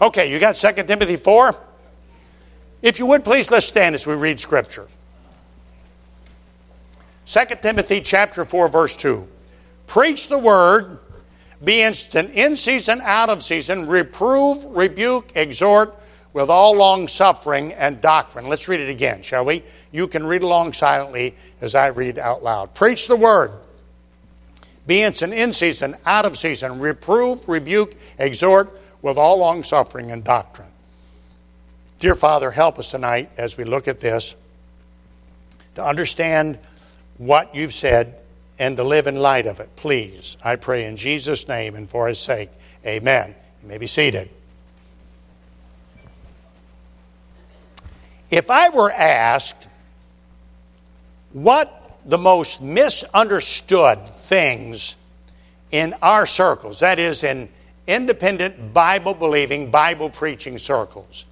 Okay, you got 2 Timothy 4? If you would please let's stand as we read scripture. 2 Timothy chapter 4 verse 2. Preach the word, be instant in season, out of season, reprove, rebuke, exhort with all long suffering and doctrine. Let's read it again, shall we? You can read along silently as I read out loud. Preach the word. Be instant in season, out of season, reprove, rebuke, exhort with all long suffering and doctrine. Dear Father, help us tonight as we look at this to understand what you've said and to live in light of it. Please, I pray in Jesus' name and for his sake. Amen. You may be seated. If I were asked what the most misunderstood things in our circles, that is, in independent Bible believing, Bible preaching circles,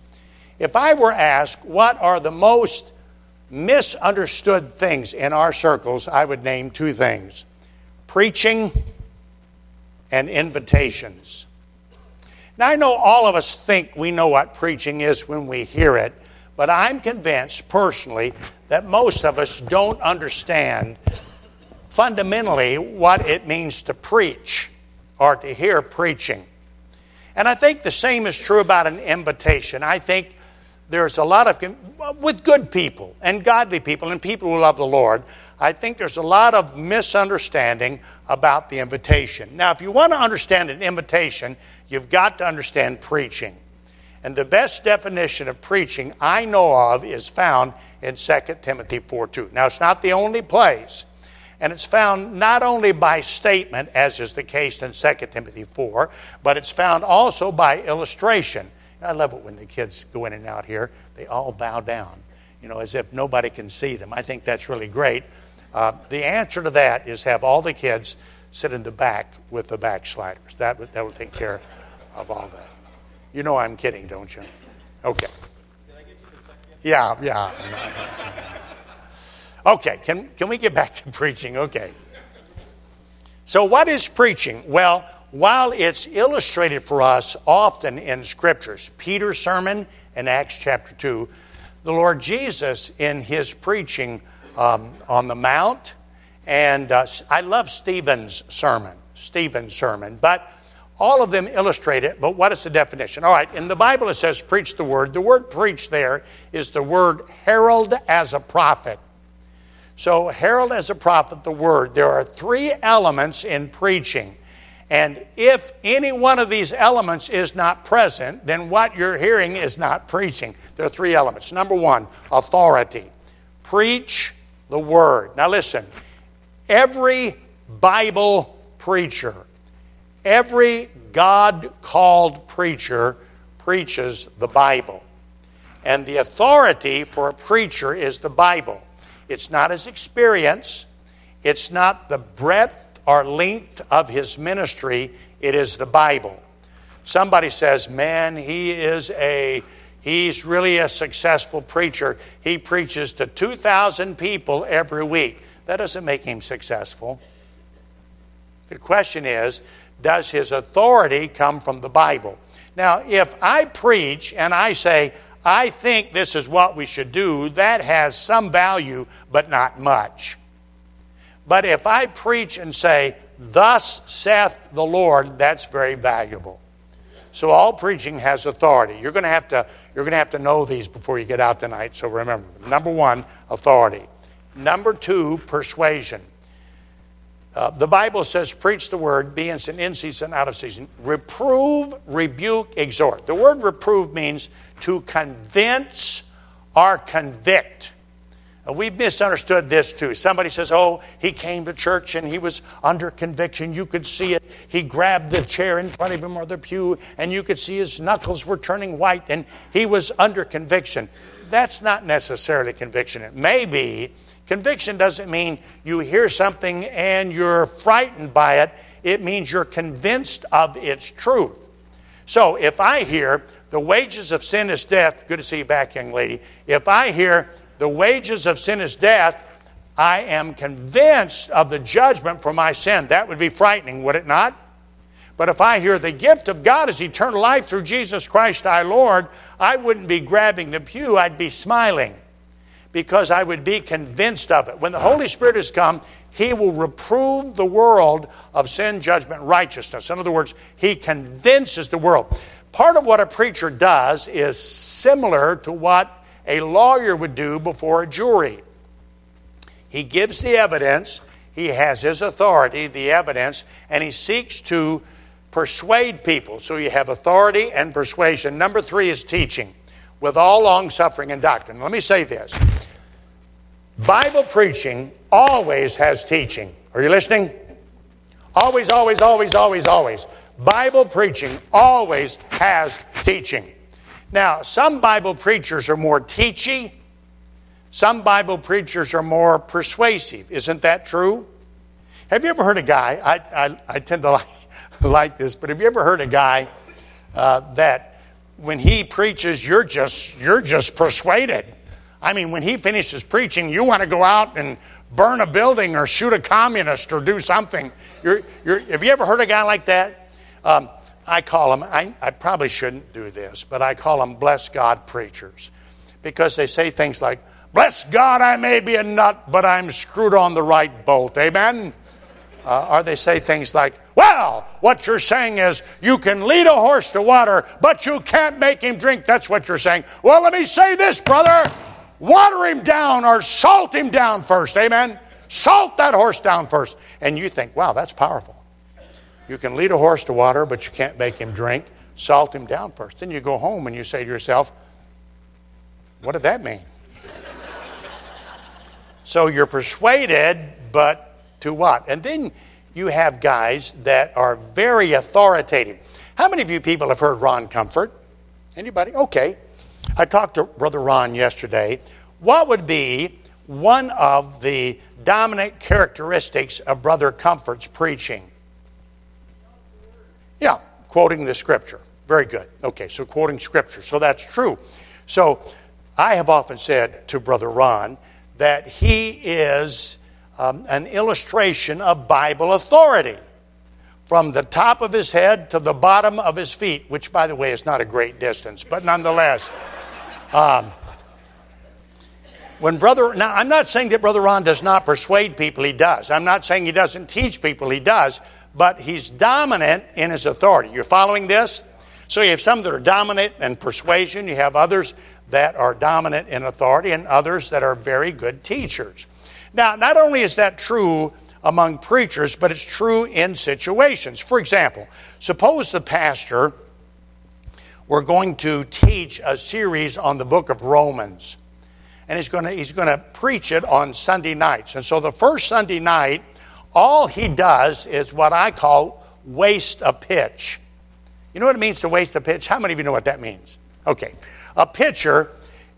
if I were asked what are the most misunderstood things in our circles, I would name two things. Preaching and invitations. Now, I know all of us think we know what preaching is when we hear it, but I'm convinced personally that most of us don't understand fundamentally what it means to preach or to hear preaching. And I think the same is true about an invitation. I think there's a lot of, with good people and godly people and people who love the Lord, I think there's a lot of misunderstanding about the invitation. Now, if you want to understand an invitation, you've got to understand preaching. And the best definition of preaching I know of is found in 2 Timothy 4 2. Now, it's not the only place, and it's found not only by statement, as is the case in 2 Timothy 4, but it's found also by illustration. I love it when the kids go in and out here, they all bow down, you know, as if nobody can see them. I think that's really great. Uh, the answer to that is have all the kids sit in the back with the backsliders. That, that will take care of all that. You know I'm kidding, don't you? Okay. Yeah, yeah. Okay, can, can we get back to preaching? Okay. So, what is preaching? Well, while it's illustrated for us often in scriptures, Peter's sermon in Acts chapter 2, the Lord Jesus in his preaching um, on the Mount, and uh, I love Stephen's sermon, Stephen's sermon, but all of them illustrate it, but what is the definition? All right, in the Bible it says preach the word. The word preach there is the word herald as a prophet. So, herald as a prophet, the word. There are three elements in preaching. And if any one of these elements is not present, then what you're hearing is not preaching. There are three elements. Number one, authority. Preach the word. Now, listen, every Bible preacher Every God called preacher preaches the Bible. And the authority for a preacher is the Bible. It's not his experience, it's not the breadth or length of his ministry, it is the Bible. Somebody says, Man, he is a. He's really a successful preacher. He preaches to 2,000 people every week. That doesn't make him successful. The question is does his authority come from the Bible? Now, if I preach and I say, I think this is what we should do, that has some value, but not much. But if I preach and say, Thus saith the Lord, that's very valuable. So all preaching has authority. You're going to have to, you're going to, have to know these before you get out tonight, so remember them. Number one, authority. Number two, persuasion. Uh, the Bible says, preach the word, be in season, out of season. Reprove, rebuke, exhort. The word reprove means to convince or convict. We've misunderstood this too. Somebody says, Oh, he came to church and he was under conviction. You could see it. He grabbed the chair in front of him or the pew, and you could see his knuckles were turning white, and he was under conviction. That's not necessarily conviction. It may be Conviction doesn't mean you hear something and you're frightened by it, it means you're convinced of its truth. So if I hear the wages of sin is death, good to see you back, young lady. If I hear the wages of sin is death, I am convinced of the judgment for my sin. That would be frightening, would it not? But if I hear the gift of God is eternal life through Jesus Christ our Lord, I wouldn't be grabbing the pew, I'd be smiling because I would be convinced of it. When the Holy Spirit has come, He will reprove the world of sin, judgment, righteousness. In other words, He convinces the world. Part of what a preacher does is similar to what a lawyer would do before a jury. He gives the evidence, he has his authority, the evidence, and he seeks to persuade people. So you have authority and persuasion. Number three is teaching with all long suffering and doctrine. Let me say this Bible preaching always has teaching. Are you listening? Always, always, always, always, always. Bible preaching always has teaching. Now, some Bible preachers are more teachy, some Bible preachers are more persuasive. Isn't that true? Have you ever heard a guy? I, I, I tend to like, like this, but have you ever heard a guy uh, that when he preaches, you're just you're just persuaded? I mean, when he finishes preaching, you want to go out and burn a building or shoot a communist or do something. You're, you're, have you ever heard a guy like that? Um, I call them, I, I probably shouldn't do this, but I call them bless God preachers because they say things like, Bless God, I may be a nut, but I'm screwed on the right bolt. Amen? Uh, or they say things like, Well, what you're saying is you can lead a horse to water, but you can't make him drink. That's what you're saying. Well, let me say this, brother. Water him down or salt him down first. Amen? Salt that horse down first. And you think, Wow, that's powerful. You can lead a horse to water, but you can't make him drink. Salt him down first. Then you go home and you say to yourself, What did that mean? so you're persuaded, but to what? And then you have guys that are very authoritative. How many of you people have heard Ron Comfort? Anybody? Okay. I talked to Brother Ron yesterday. What would be one of the dominant characteristics of Brother Comfort's preaching? Yeah, quoting the scripture. Very good. Okay, so quoting scripture. So that's true. So I have often said to Brother Ron that he is um, an illustration of Bible authority from the top of his head to the bottom of his feet, which, by the way, is not a great distance, but nonetheless. Um, when brother, now I'm not saying that Brother Ron does not persuade people, he does. I'm not saying he doesn't teach people, he does but he's dominant in his authority. You're following this? So you have some that are dominant in persuasion, you have others that are dominant in authority, and others that are very good teachers. Now, not only is that true among preachers, but it's true in situations. For example, suppose the pastor were going to teach a series on the book of Romans. And he's going to, he's going to preach it on Sunday nights. And so the first Sunday night, all he does is what I call waste a pitch. You know what it means to waste a pitch? How many of you know what that means? Okay. A pitcher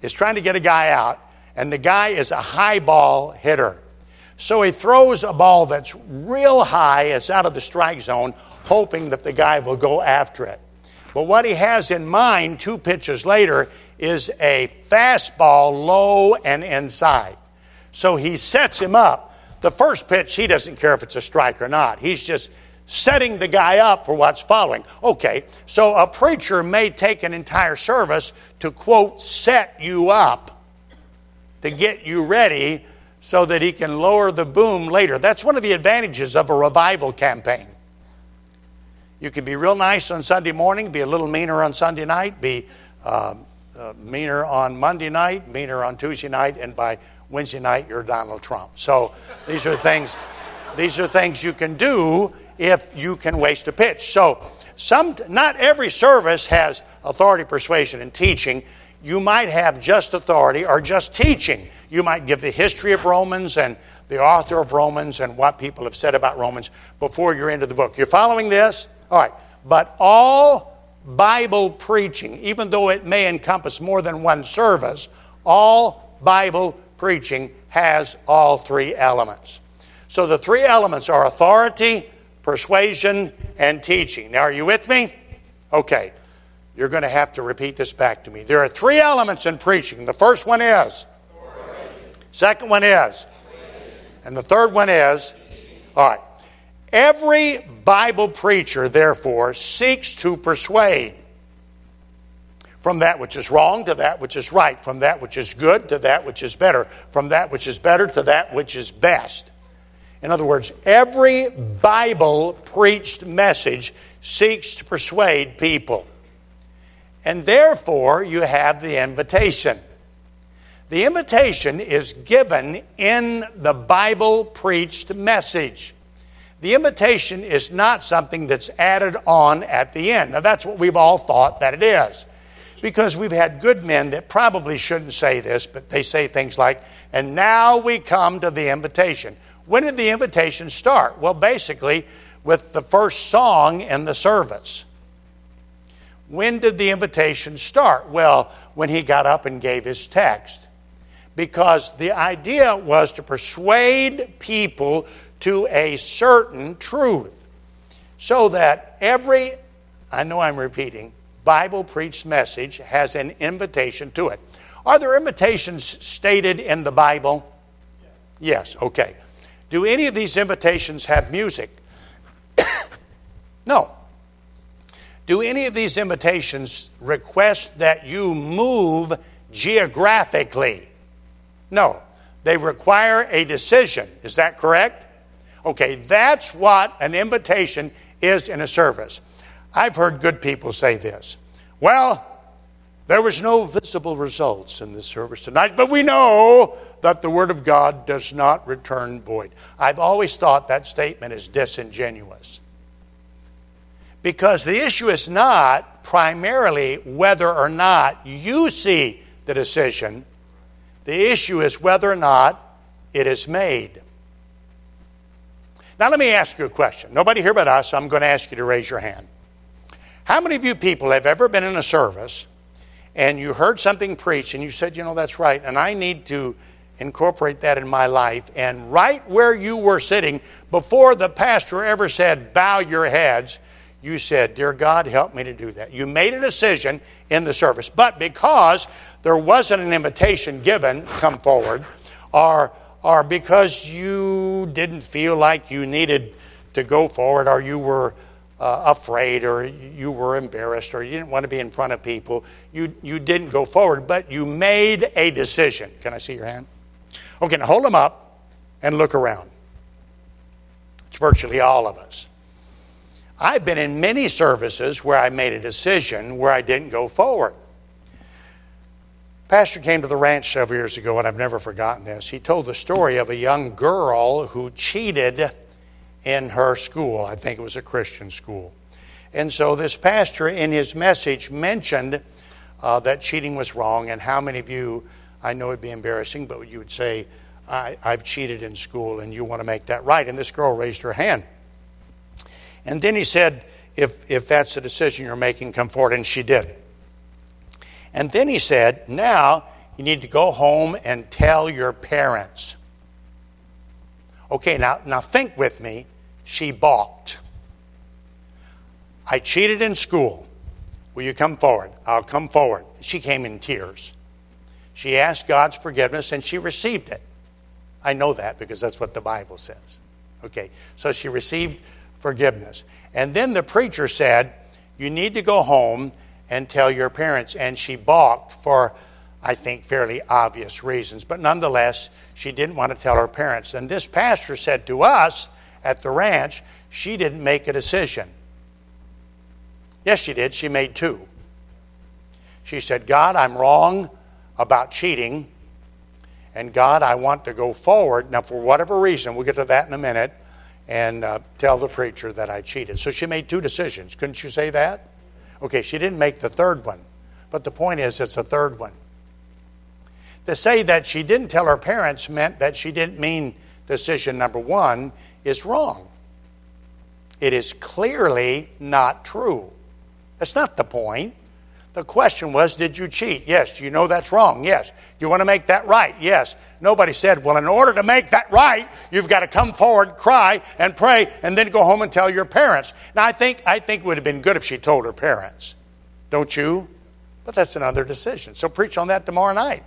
is trying to get a guy out, and the guy is a high ball hitter. So he throws a ball that's real high, it's out of the strike zone, hoping that the guy will go after it. But what he has in mind two pitches later is a fastball low and inside. So he sets him up the first pitch, he doesn't care if it's a strike or not. He's just setting the guy up for what's following. Okay, so a preacher may take an entire service to, quote, set you up to get you ready so that he can lower the boom later. That's one of the advantages of a revival campaign. You can be real nice on Sunday morning, be a little meaner on Sunday night, be uh, uh, meaner on Monday night, meaner on Tuesday night, and by Wednesday night you're Donald Trump. So these are things these are things you can do if you can waste a pitch. So some not every service has authority, persuasion, and teaching. You might have just authority or just teaching. You might give the history of Romans and the author of Romans and what people have said about Romans before you're into the book. You're following this? All right. But all Bible preaching, even though it may encompass more than one service, all Bible preaching has all three elements. So the three elements are authority, persuasion, and teaching. Now, are you with me? Okay. You're going to have to repeat this back to me. There are three elements in preaching. The first one is, second one is, and the third one is, all right. Every Bible preacher, therefore, seeks to persuade from that which is wrong to that which is right, from that which is good to that which is better, from that which is better to that which is best. In other words, every Bible preached message seeks to persuade people. And therefore, you have the invitation. The invitation is given in the Bible preached message. The invitation is not something that's added on at the end. Now, that's what we've all thought that it is. Because we've had good men that probably shouldn't say this, but they say things like, and now we come to the invitation. When did the invitation start? Well, basically, with the first song in the service. When did the invitation start? Well, when he got up and gave his text. Because the idea was to persuade people to a certain truth. So that every, I know I'm repeating, Bible preached message has an invitation to it. Are there invitations stated in the Bible? Yes, okay. Do any of these invitations have music? no. Do any of these invitations request that you move geographically? No. They require a decision. Is that correct? Okay, that's what an invitation is in a service. I've heard good people say this. Well, there was no visible results in this service tonight, but we know that the Word of God does not return void. I've always thought that statement is disingenuous. Because the issue is not primarily whether or not you see the decision, the issue is whether or not it is made. Now, let me ask you a question. Nobody here but us, so I'm going to ask you to raise your hand. How many of you people have ever been in a service and you heard something preached and you said, you know, that's right, and I need to incorporate that in my life. And right where you were sitting, before the pastor ever said, bow your heads, you said, Dear God, help me to do that. You made a decision in the service. But because there wasn't an invitation given, come forward, or, or because you didn't feel like you needed to go forward, or you were uh, afraid or you were embarrassed or you didn't want to be in front of people, you, you didn't go forward, but you made a decision. Can I see your hand? Okay, now hold them up and look around. It's virtually all of us. I've been in many services where I made a decision where I didn't go forward. Pastor came to the ranch several years ago, and I've never forgotten this. He told the story of a young girl who cheated in her school. I think it was a Christian school. And so this pastor, in his message, mentioned uh, that cheating was wrong. And how many of you, I know it'd be embarrassing, but you would say, I, I've cheated in school and you want to make that right. And this girl raised her hand. And then he said, if, if that's the decision you're making, come forward. And she did. And then he said, now you need to go home and tell your parents. Okay, now, now think with me. She balked. I cheated in school. Will you come forward? I'll come forward. She came in tears. She asked God's forgiveness and she received it. I know that because that's what the Bible says. Okay, so she received forgiveness. And then the preacher said, You need to go home and tell your parents. And she balked for I think, fairly obvious reasons. But nonetheless, she didn't want to tell her parents. And this pastor said to us at the ranch, she didn't make a decision. Yes, she did. She made two. She said, God, I'm wrong about cheating. And God, I want to go forward. Now, for whatever reason, we'll get to that in a minute, and uh, tell the preacher that I cheated. So she made two decisions. Couldn't you say that? Okay, she didn't make the third one. But the point is, it's a third one. To say that she didn't tell her parents meant that she didn't mean decision number one is wrong. It is clearly not true. That's not the point. The question was, did you cheat? Yes. You know that's wrong? Yes. You want to make that right? Yes. Nobody said, well, in order to make that right, you've got to come forward, cry, and pray, and then go home and tell your parents. Now, I think, I think it would have been good if she told her parents. Don't you? But that's another decision. So preach on that tomorrow night.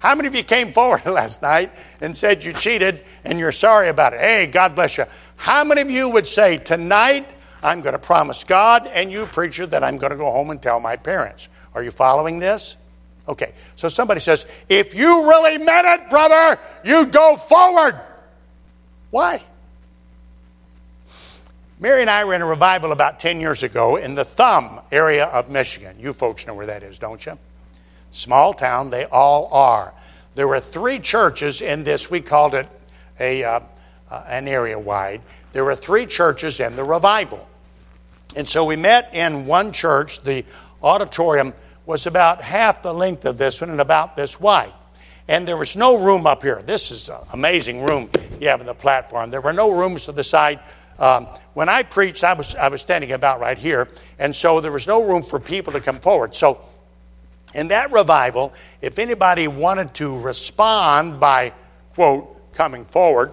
How many of you came forward last night and said you cheated and you're sorry about it? Hey, God bless you. How many of you would say, Tonight I'm going to promise God and you, preacher, that I'm going to go home and tell my parents? Are you following this? Okay, so somebody says, If you really meant it, brother, you go forward. Why? Mary and I were in a revival about 10 years ago in the Thumb area of Michigan. You folks know where that is, don't you? Small town, they all are. There were three churches in this, we called it a, uh, uh, an area wide. There were three churches in the revival. And so we met in one church. The auditorium was about half the length of this one and about this wide. And there was no room up here. This is an amazing room you have in the platform. There were no rooms to the side. Um, when I preached, I was, I was standing about right here. And so there was no room for people to come forward. So in that revival, if anybody wanted to respond by, quote, coming forward,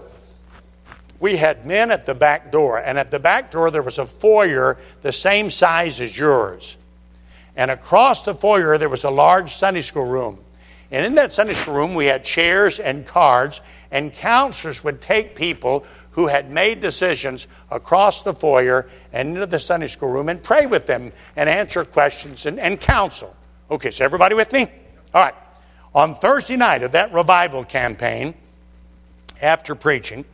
we had men at the back door. And at the back door, there was a foyer the same size as yours. And across the foyer, there was a large Sunday school room. And in that Sunday school room, we had chairs and cards, and counselors would take people who had made decisions across the foyer and into the Sunday school room and pray with them and answer questions and, and counsel. Okay, so everybody with me? All right. On Thursday night of that revival campaign, after preaching,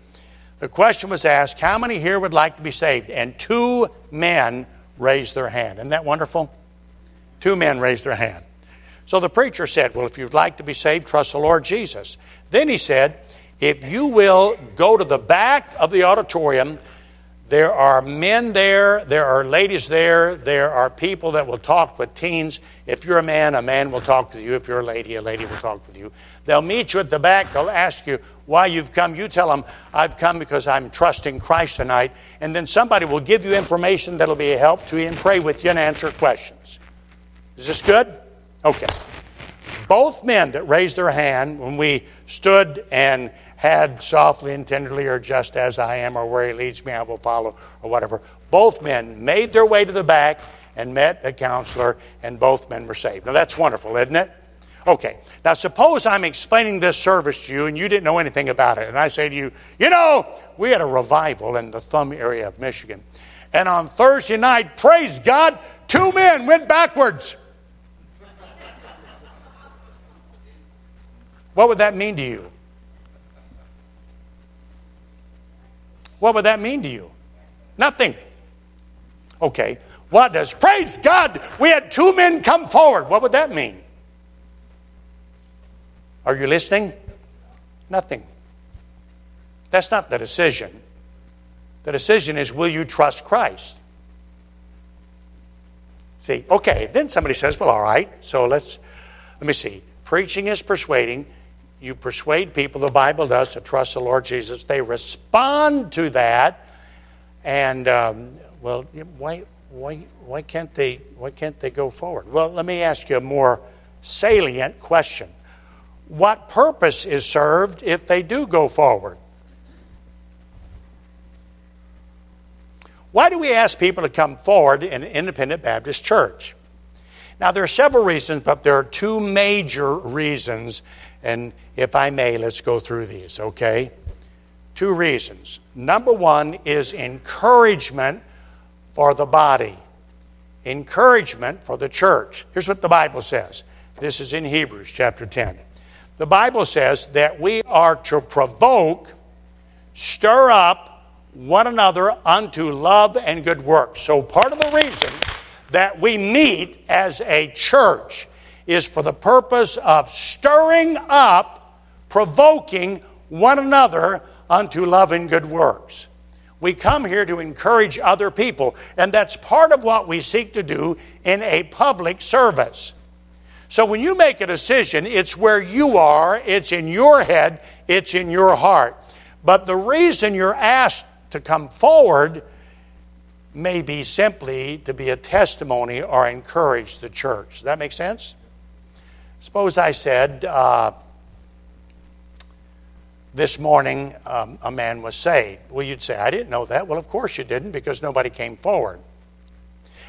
the question was asked, How many here would like to be saved? And two men raised their hand. Isn't that wonderful? Two men raised their hand. So the preacher said, Well, if you'd like to be saved, trust the Lord Jesus. Then he said, If you will go to the back of the auditorium, there are men there, there are ladies there, there are people that will talk with teens. If you're a man, a man will talk with you. If you're a lady, a lady will talk with you. They'll meet you at the back. They'll ask you why you've come. You tell them, I've come because I'm trusting Christ tonight. And then somebody will give you information that'll be a help to you and pray with you and answer questions. Is this good? Okay. Both men that raised their hand when we stood and had softly and tenderly, or just as I am, or where he leads me, I will follow, or whatever. Both men made their way to the back and met a counselor, and both men were saved. Now that's wonderful, isn't it? Okay, now suppose I'm explaining this service to you and you didn't know anything about it, and I say to you, you know, we had a revival in the Thumb area of Michigan. And on Thursday night, praise God, two men went backwards. What would that mean to you? What would that mean to you? Nothing. Okay. What does? Praise God, we had two men come forward. What would that mean? Are you listening? Nothing. That's not the decision. The decision is will you trust Christ? See, okay, then somebody says, well, all right, so let's, let me see. Preaching is persuading you persuade people, the Bible does, to trust the Lord Jesus. They respond to that, and um, well, why, why, why can't they why can't they go forward? Well, let me ask you a more salient question: What purpose is served if they do go forward? Why do we ask people to come forward in an independent Baptist church? Now, there are several reasons, but there are two major reasons and if I may, let's go through these, okay? Two reasons. Number one is encouragement for the body, encouragement for the church. Here's what the Bible says this is in Hebrews chapter 10. The Bible says that we are to provoke, stir up one another unto love and good works. So, part of the reason that we meet as a church is for the purpose of stirring up, provoking one another unto love and good works. We come here to encourage other people, and that's part of what we seek to do in a public service. So when you make a decision, it's where you are, it's in your head, it's in your heart. But the reason you're asked to come forward may be simply to be a testimony or encourage the church. Does that make sense? Suppose I said, uh, this morning um, a man was saved. Well, you'd say, I didn't know that. Well, of course you didn't because nobody came forward.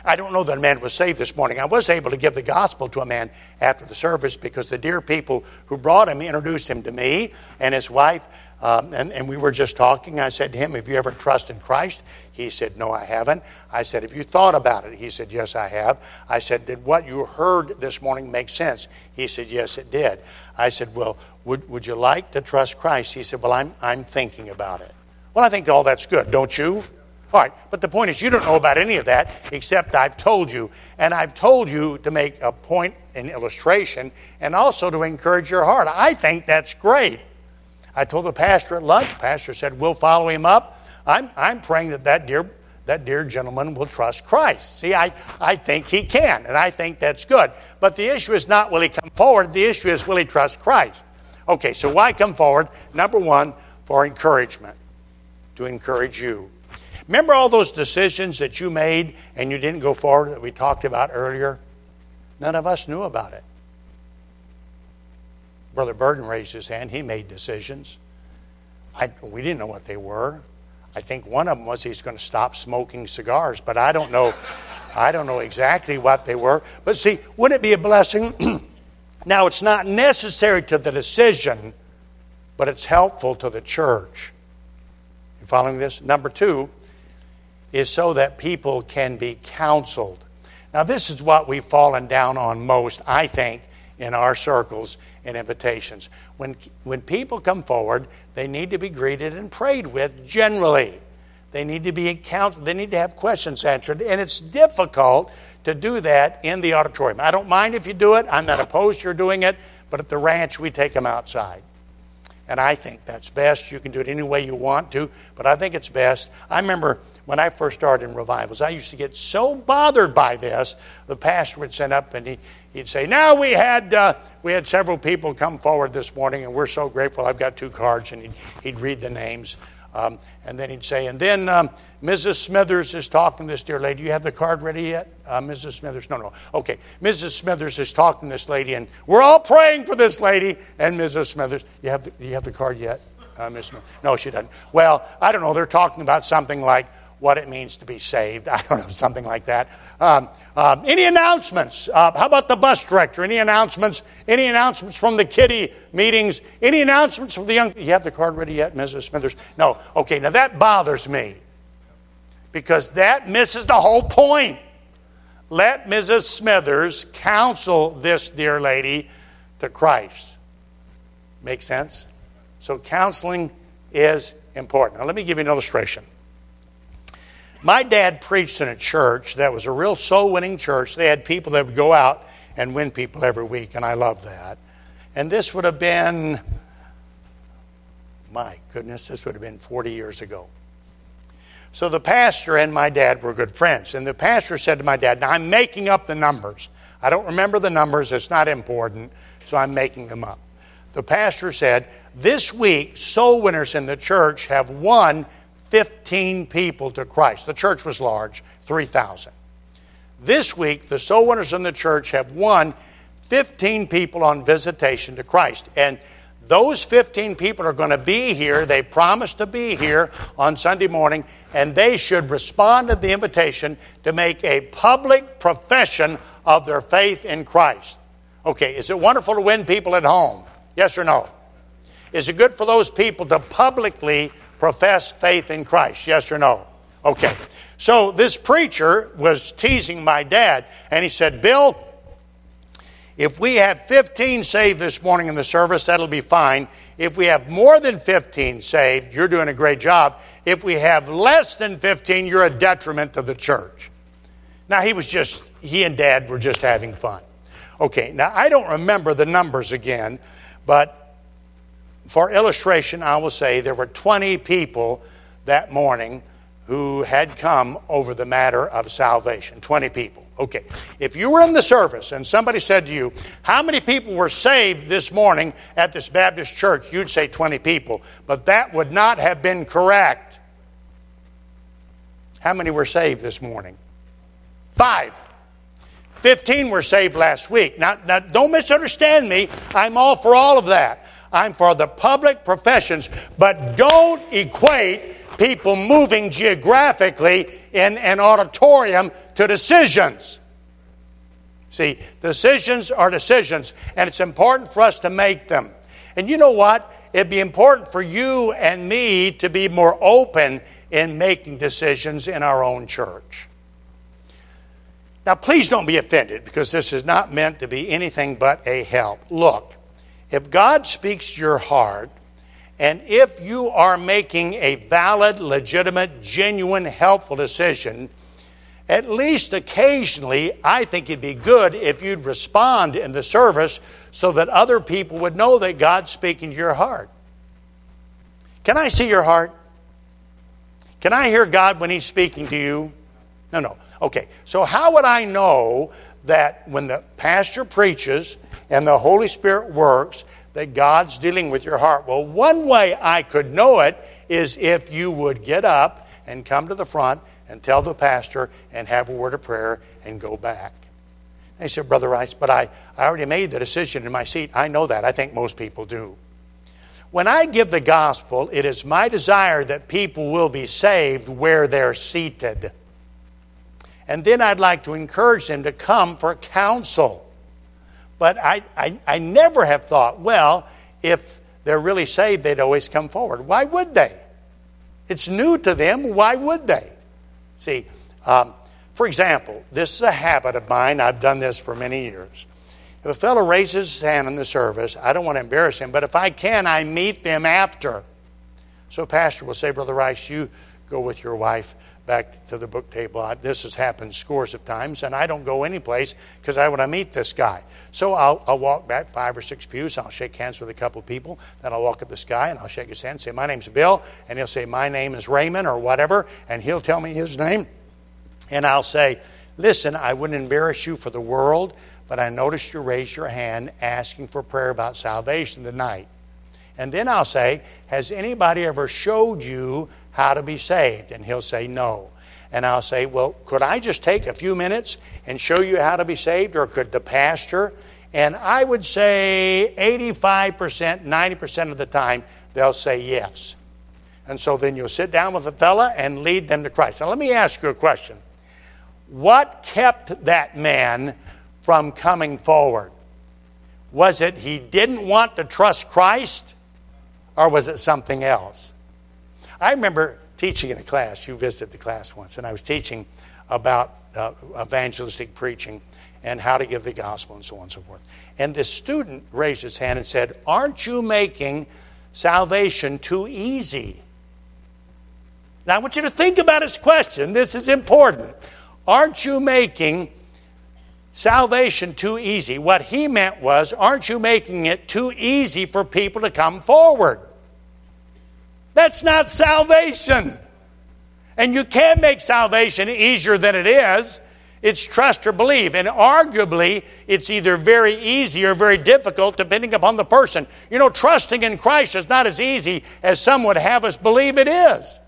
I don't know that a man was saved this morning. I was able to give the gospel to a man after the service because the dear people who brought him introduced him to me and his wife. Um, and, and we were just talking. I said to him, Have you ever trusted Christ? He said, No, I haven't. I said, Have you thought about it? He said, Yes, I have. I said, Did what you heard this morning make sense? He said, Yes, it did. I said, Well, would, would you like to trust Christ? He said, Well, I'm, I'm thinking about it. Well, I think all that's good, don't you? All right, but the point is, you don't know about any of that except I've told you. And I've told you to make a point, an illustration, and also to encourage your heart. I think that's great. I told the pastor at lunch, pastor said, We'll follow him up. I'm, I'm praying that that dear, that dear gentleman will trust Christ. See, I, I think he can, and I think that's good. But the issue is not will he come forward, the issue is will he trust Christ? Okay, so why come forward? Number one, for encouragement, to encourage you. Remember all those decisions that you made and you didn't go forward that we talked about earlier? None of us knew about it. Brother Burden raised his hand. He made decisions. I, we didn't know what they were. I think one of them was he's going to stop smoking cigars, but I don't know. I don't know exactly what they were. But see, wouldn't it be a blessing? now, it's not necessary to the decision, but it's helpful to the church. You following this? Number two, is so that people can be counseled. Now, this is what we've fallen down on most, I think, in our circles and invitations. When, when people come forward, they need to be greeted and prayed with generally. They need to be counseled, they need to have questions answered, and it's difficult to do that in the auditorium. I don't mind if you do it, I'm not opposed to your doing it, but at the ranch, we take them outside. And I think that's best. You can do it any way you want to, but I think it's best. I remember when I first started in revivals, I used to get so bothered by this. The pastor would send up and he, he'd say, Now we had, uh, we had several people come forward this morning, and we're so grateful. I've got two cards, and he'd, he'd read the names. Um, and then he'd say, And then um, Mrs. Smithers is talking to this dear lady. Do you have the card ready yet? Uh, Mrs. Smithers? No, no. Okay. Mrs. Smithers is talking to this lady, and we're all praying for this lady. And Mrs. Smithers, you have the, you have the card yet? Uh? No, she doesn't. Well, I don't know. They're talking about something like, what it means to be saved. I don't know, something like that. Um, um, any announcements? Uh, how about the bus director? Any announcements? Any announcements from the kitty meetings? Any announcements from the young? You have the card ready yet, Mrs. Smithers? No. Okay, now that bothers me because that misses the whole point. Let Mrs. Smithers counsel this dear lady to Christ. Make sense? So, counseling is important. Now, let me give you an illustration. My dad preached in a church that was a real soul winning church. They had people that would go out and win people every week, and I love that. And this would have been, my goodness, this would have been 40 years ago. So the pastor and my dad were good friends. And the pastor said to my dad, Now I'm making up the numbers. I don't remember the numbers, it's not important, so I'm making them up. The pastor said, This week, soul winners in the church have won 15 people to Christ. The church was large, 3,000. This week, the soul winners in the church have won 15 people on visitation to Christ. And those 15 people are going to be here. They promised to be here on Sunday morning, and they should respond to the invitation to make a public profession of their faith in Christ. Okay, is it wonderful to win people at home? Yes or no? Is it good for those people to publicly profess faith in Christ? Yes or no? Okay. So this preacher was teasing my dad, and he said, Bill, if we have 15 saved this morning in the service, that'll be fine. If we have more than 15 saved, you're doing a great job. If we have less than 15, you're a detriment to the church. Now, he was just, he and dad were just having fun. Okay, now I don't remember the numbers again, but for illustration, I will say there were 20 people that morning who had come over the matter of salvation. 20 people. Okay. If you were in the service and somebody said to you, How many people were saved this morning at this Baptist church? You'd say 20 people. But that would not have been correct. How many were saved this morning? Five. 15 were saved last week. Now, now don't misunderstand me. I'm all for all of that. I'm for the public professions, but don't equate people moving geographically in an auditorium to decisions. See, decisions are decisions, and it's important for us to make them. And you know what? It'd be important for you and me to be more open in making decisions in our own church. Now, please don't be offended because this is not meant to be anything but a help. Look, if God speaks your heart, and if you are making a valid, legitimate, genuine, helpful decision, at least occasionally, I think it'd be good if you'd respond in the service so that other people would know that God's speaking to your heart. Can I see your heart? Can I hear God when He's speaking to you? No, no. Okay, so how would I know that when the pastor preaches and the Holy Spirit works, that God's dealing with your heart? Well, one way I could know it is if you would get up and come to the front and tell the pastor and have a word of prayer and go back. They said, Brother Rice, but I, I already made the decision in my seat. I know that. I think most people do. When I give the gospel, it is my desire that people will be saved where they're seated. And then I'd like to encourage them to come for counsel. But I, I, I never have thought, well, if they're really saved, they'd always come forward. Why would they? It's new to them. Why would they? See, um, for example, this is a habit of mine. I've done this for many years. If a fellow raises his hand in the service, I don't want to embarrass him, but if I can, I meet them after. So, pastor will say, Brother Rice, you go with your wife back to the book table. This has happened scores of times, and I don't go anyplace because I want to meet this guy. So I'll, I'll, walk back five or six pews. I'll shake hands with a couple of people. Then I'll walk up this guy and I'll shake his hand and say, My name's Bill. And he'll say, My name is Raymond or whatever. And he'll tell me his name. And I'll say, Listen, I wouldn't embarrass you for the world, but I noticed you raised your hand asking for prayer about salvation tonight. And then I'll say, Has anybody ever showed you how to be saved? And he'll say, No. And I'll say, Well, could I just take a few minutes and show you how to be saved? Or could the pastor? And I would say 85%, 90% of the time, they'll say yes. And so then you'll sit down with a fella and lead them to Christ. Now, let me ask you a question. What kept that man from coming forward? Was it he didn't want to trust Christ, or was it something else? I remember teaching in a class. You visited the class once, and I was teaching about uh, evangelistic preaching and how to give the gospel and so on and so forth. And this student raised his hand and said, Aren't you making salvation too easy? Now, I want you to think about his question. This is important. Aren't you making salvation too easy? What he meant was, Aren't you making it too easy for people to come forward? That's not salvation. And you can't make salvation easier than it is. It's trust or believe. And arguably, it's either very easy or very difficult depending upon the person. You know, trusting in Christ is not as easy as some would have us believe it is.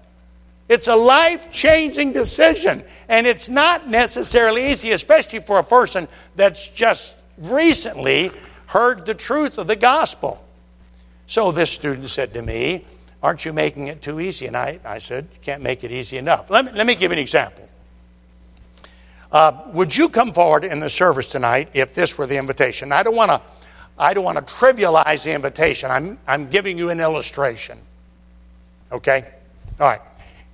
It's a life changing decision. And it's not necessarily easy, especially for a person that's just recently heard the truth of the gospel. So this student said to me, Aren't you making it too easy? And I, I said, You can't make it easy enough. Let me, let me give you an example. Uh, would you come forward in the service tonight if this were the invitation? I don't want to. I don't want to trivialize the invitation. I'm, I'm giving you an illustration. Okay? All right.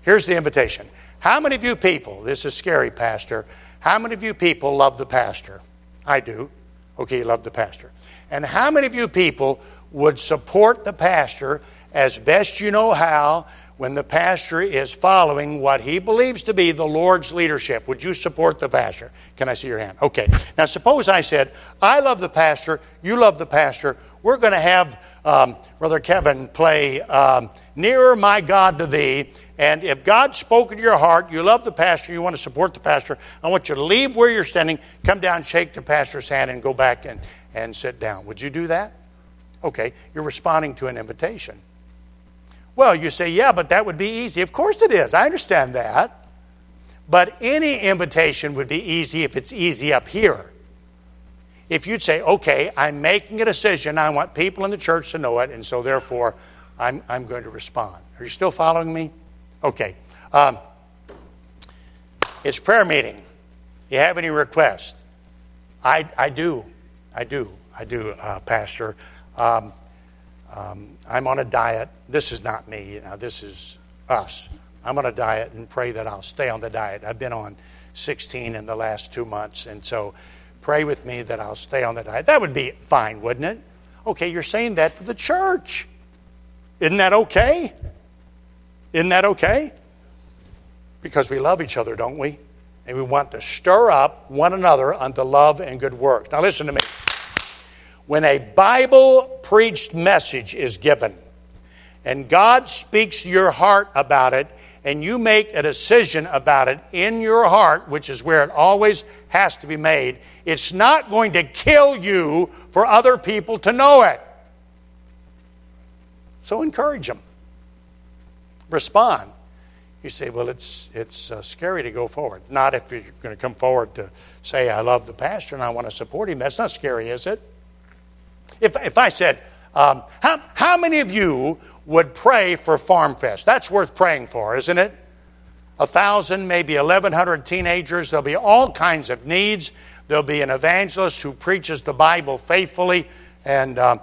Here's the invitation. How many of you people, this is scary, Pastor, how many of you people love the pastor? I do. Okay, you love the pastor. And how many of you people would support the pastor as best you know how when the pastor is following what he believes to be the Lord's leadership. Would you support the pastor? Can I see your hand? Okay. Now, suppose I said, I love the pastor, you love the pastor. We're going to have um, Brother Kevin play um, Nearer My God to Thee. And if God spoke to your heart, you love the pastor, you want to support the pastor, I want you to leave where you're standing, come down, shake the pastor's hand, and go back and, and sit down. Would you do that? Okay. You're responding to an invitation. Well, you say, yeah, but that would be easy. Of course it is. I understand that. But any invitation would be easy if it's easy up here. If you'd say, okay, I'm making a decision, I want people in the church to know it, and so therefore I'm, I'm going to respond. Are you still following me? Okay. Um, it's prayer meeting. You have any requests? I, I do. I do. I do, uh, Pastor. Um, um, I'm on a diet. This is not me. You know, this is us. I'm on a diet and pray that I'll stay on the diet. I've been on 16 in the last two months, and so pray with me that I'll stay on the diet. That would be fine, wouldn't it? Okay, you're saying that to the church. Isn't that okay? Isn't that okay? Because we love each other, don't we? And we want to stir up one another unto love and good works. Now, listen to me. When a Bible preached message is given, and God speaks your heart about it, and you make a decision about it in your heart, which is where it always has to be made, it's not going to kill you for other people to know it. So encourage them. Respond. You say, well, it's, it's uh, scary to go forward. Not if you're going to come forward to say, I love the pastor and I want to support him. That's not scary, is it? If, if I said, um, how, how many of you would pray for Farm Fest? That's worth praying for, isn't it? A thousand, maybe 1,100 teenagers. There'll be all kinds of needs. There'll be an evangelist who preaches the Bible faithfully and uh,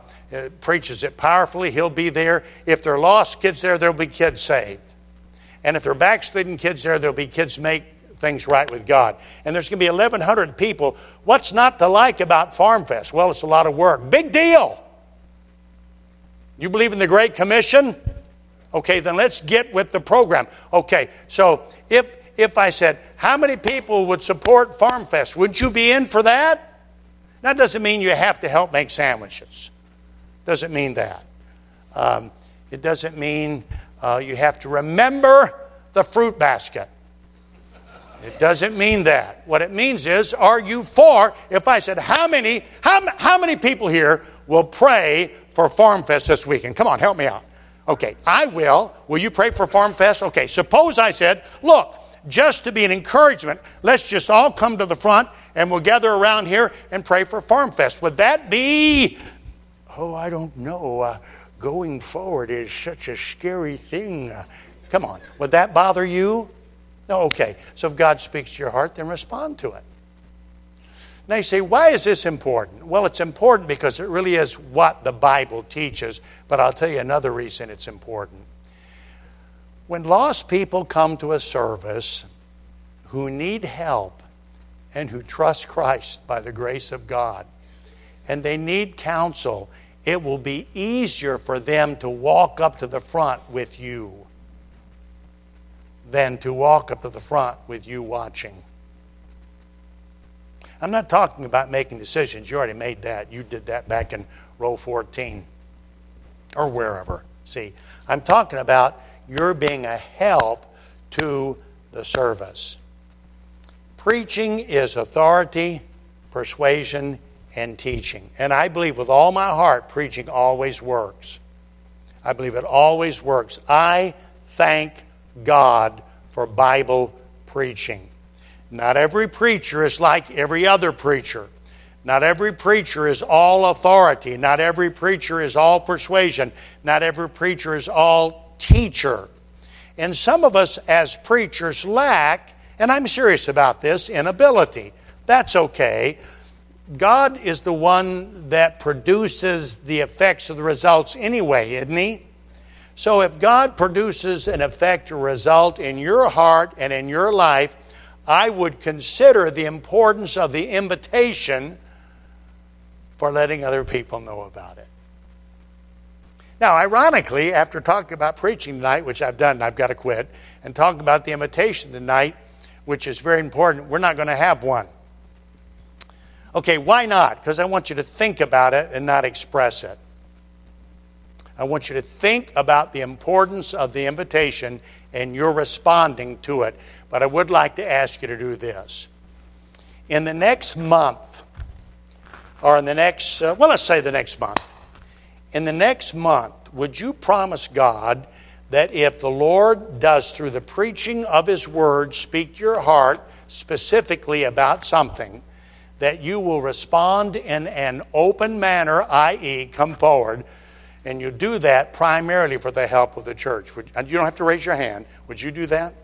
preaches it powerfully. He'll be there. If there are lost kids there, there'll be kids saved. And if there are backslidden kids there, there'll be kids make things right with God. And there's going to be 1,100 people. What's not to like about Farm Fest? Well, it's a lot of work. Big deal. You believe in the Great Commission? Okay, then let's get with the program. Okay, so if if I said, how many people would support Farm Fest? Wouldn't you be in for that? That doesn't mean you have to help make sandwiches. Doesn't mean that. Um, it doesn't mean uh, you have to remember the fruit basket. It doesn't mean that. What it means is, are you for? If I said, how many, how, how many people here will pray for Farm Fest this weekend? Come on, help me out. Okay, I will. Will you pray for Farm Fest? Okay, suppose I said, look, just to be an encouragement, let's just all come to the front and we'll gather around here and pray for Farm Fest. Would that be, oh, I don't know. Uh, going forward is such a scary thing. Uh, Come on, would that bother you? No, okay. So if God speaks to your heart, then respond to it. Now you say, why is this important? Well, it's important because it really is what the Bible teaches, but I'll tell you another reason it's important. When lost people come to a service who need help and who trust Christ by the grace of God, and they need counsel, it will be easier for them to walk up to the front with you than to walk up to the front with you watching. I'm not talking about making decisions. You already made that. You did that back in row 14 or wherever. See, I'm talking about you're being a help to the service. Preaching is authority, persuasion, and teaching. And I believe with all my heart, preaching always works. I believe it always works. I thank God for Bible preaching. Not every preacher is like every other preacher. Not every preacher is all authority. Not every preacher is all persuasion. Not every preacher is all teacher. And some of us as preachers lack, and I'm serious about this, inability. That's okay. God is the one that produces the effects of the results anyway, isn't He? So if God produces an effect or result in your heart and in your life, I would consider the importance of the invitation for letting other people know about it. Now, ironically, after talking about preaching tonight, which I've done, I've got to quit, and talking about the invitation tonight, which is very important, we're not going to have one. Okay, why not? Because I want you to think about it and not express it. I want you to think about the importance of the invitation and you're responding to it. But I would like to ask you to do this. In the next month, or in the next, uh, well, let's say the next month. In the next month, would you promise God that if the Lord does, through the preaching of His Word, speak to your heart specifically about something, that you will respond in an open manner, i.e., come forward And you do that primarily for the help of the church. Would, and you don't have to raise your hand. Would you do that?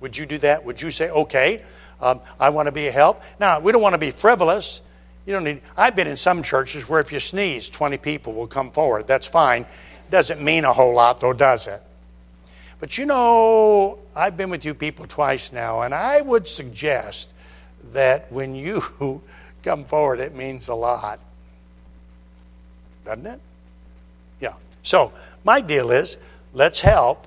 Would you do that? Would you say, okay, um, I want to be a help? Now, we don't want to be frivolous. You don't need. I've been in some churches where if you sneeze, 20 people will come forward. That's fine. Doesn't mean a whole lot, though, does it? But you know, I've been with you people twice now, and I would suggest that when you come forward, it means a lot. Doesn't it? So, my deal is let's help.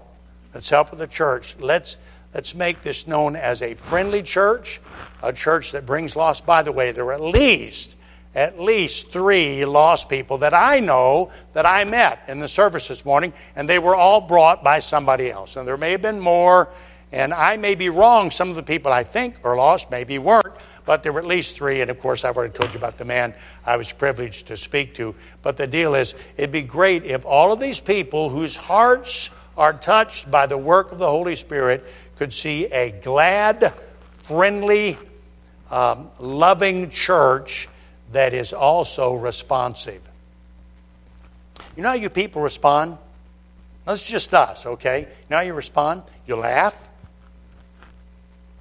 Let's help with the church. Let's, let's make this known as a friendly church, a church that brings lost. By the way, there are at least at least three lost people that I know that I met in the service this morning, and they were all brought by somebody else. And there may have been more, and I may be wrong. Some of the people I think are lost maybe weren't, but there were at least three. And of course, I've already told you about the man I was privileged to speak to. But the deal is, it'd be great if all of these people whose hearts are touched by the work of the Holy Spirit could see a glad, friendly, um, loving church that is also responsive. You know how you people respond? That's just us, okay? You you respond? You laugh.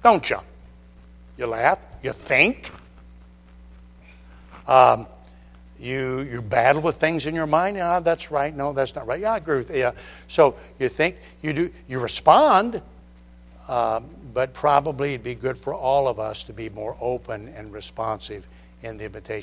Don't you? You laugh. You think. Um, you you battle with things in your mind. Yeah, that's right. No, that's not right. Yeah, I agree with you. Yeah. So you think you do. You respond. Um, but probably it'd be good for all of us to be more open and responsive in the invitation.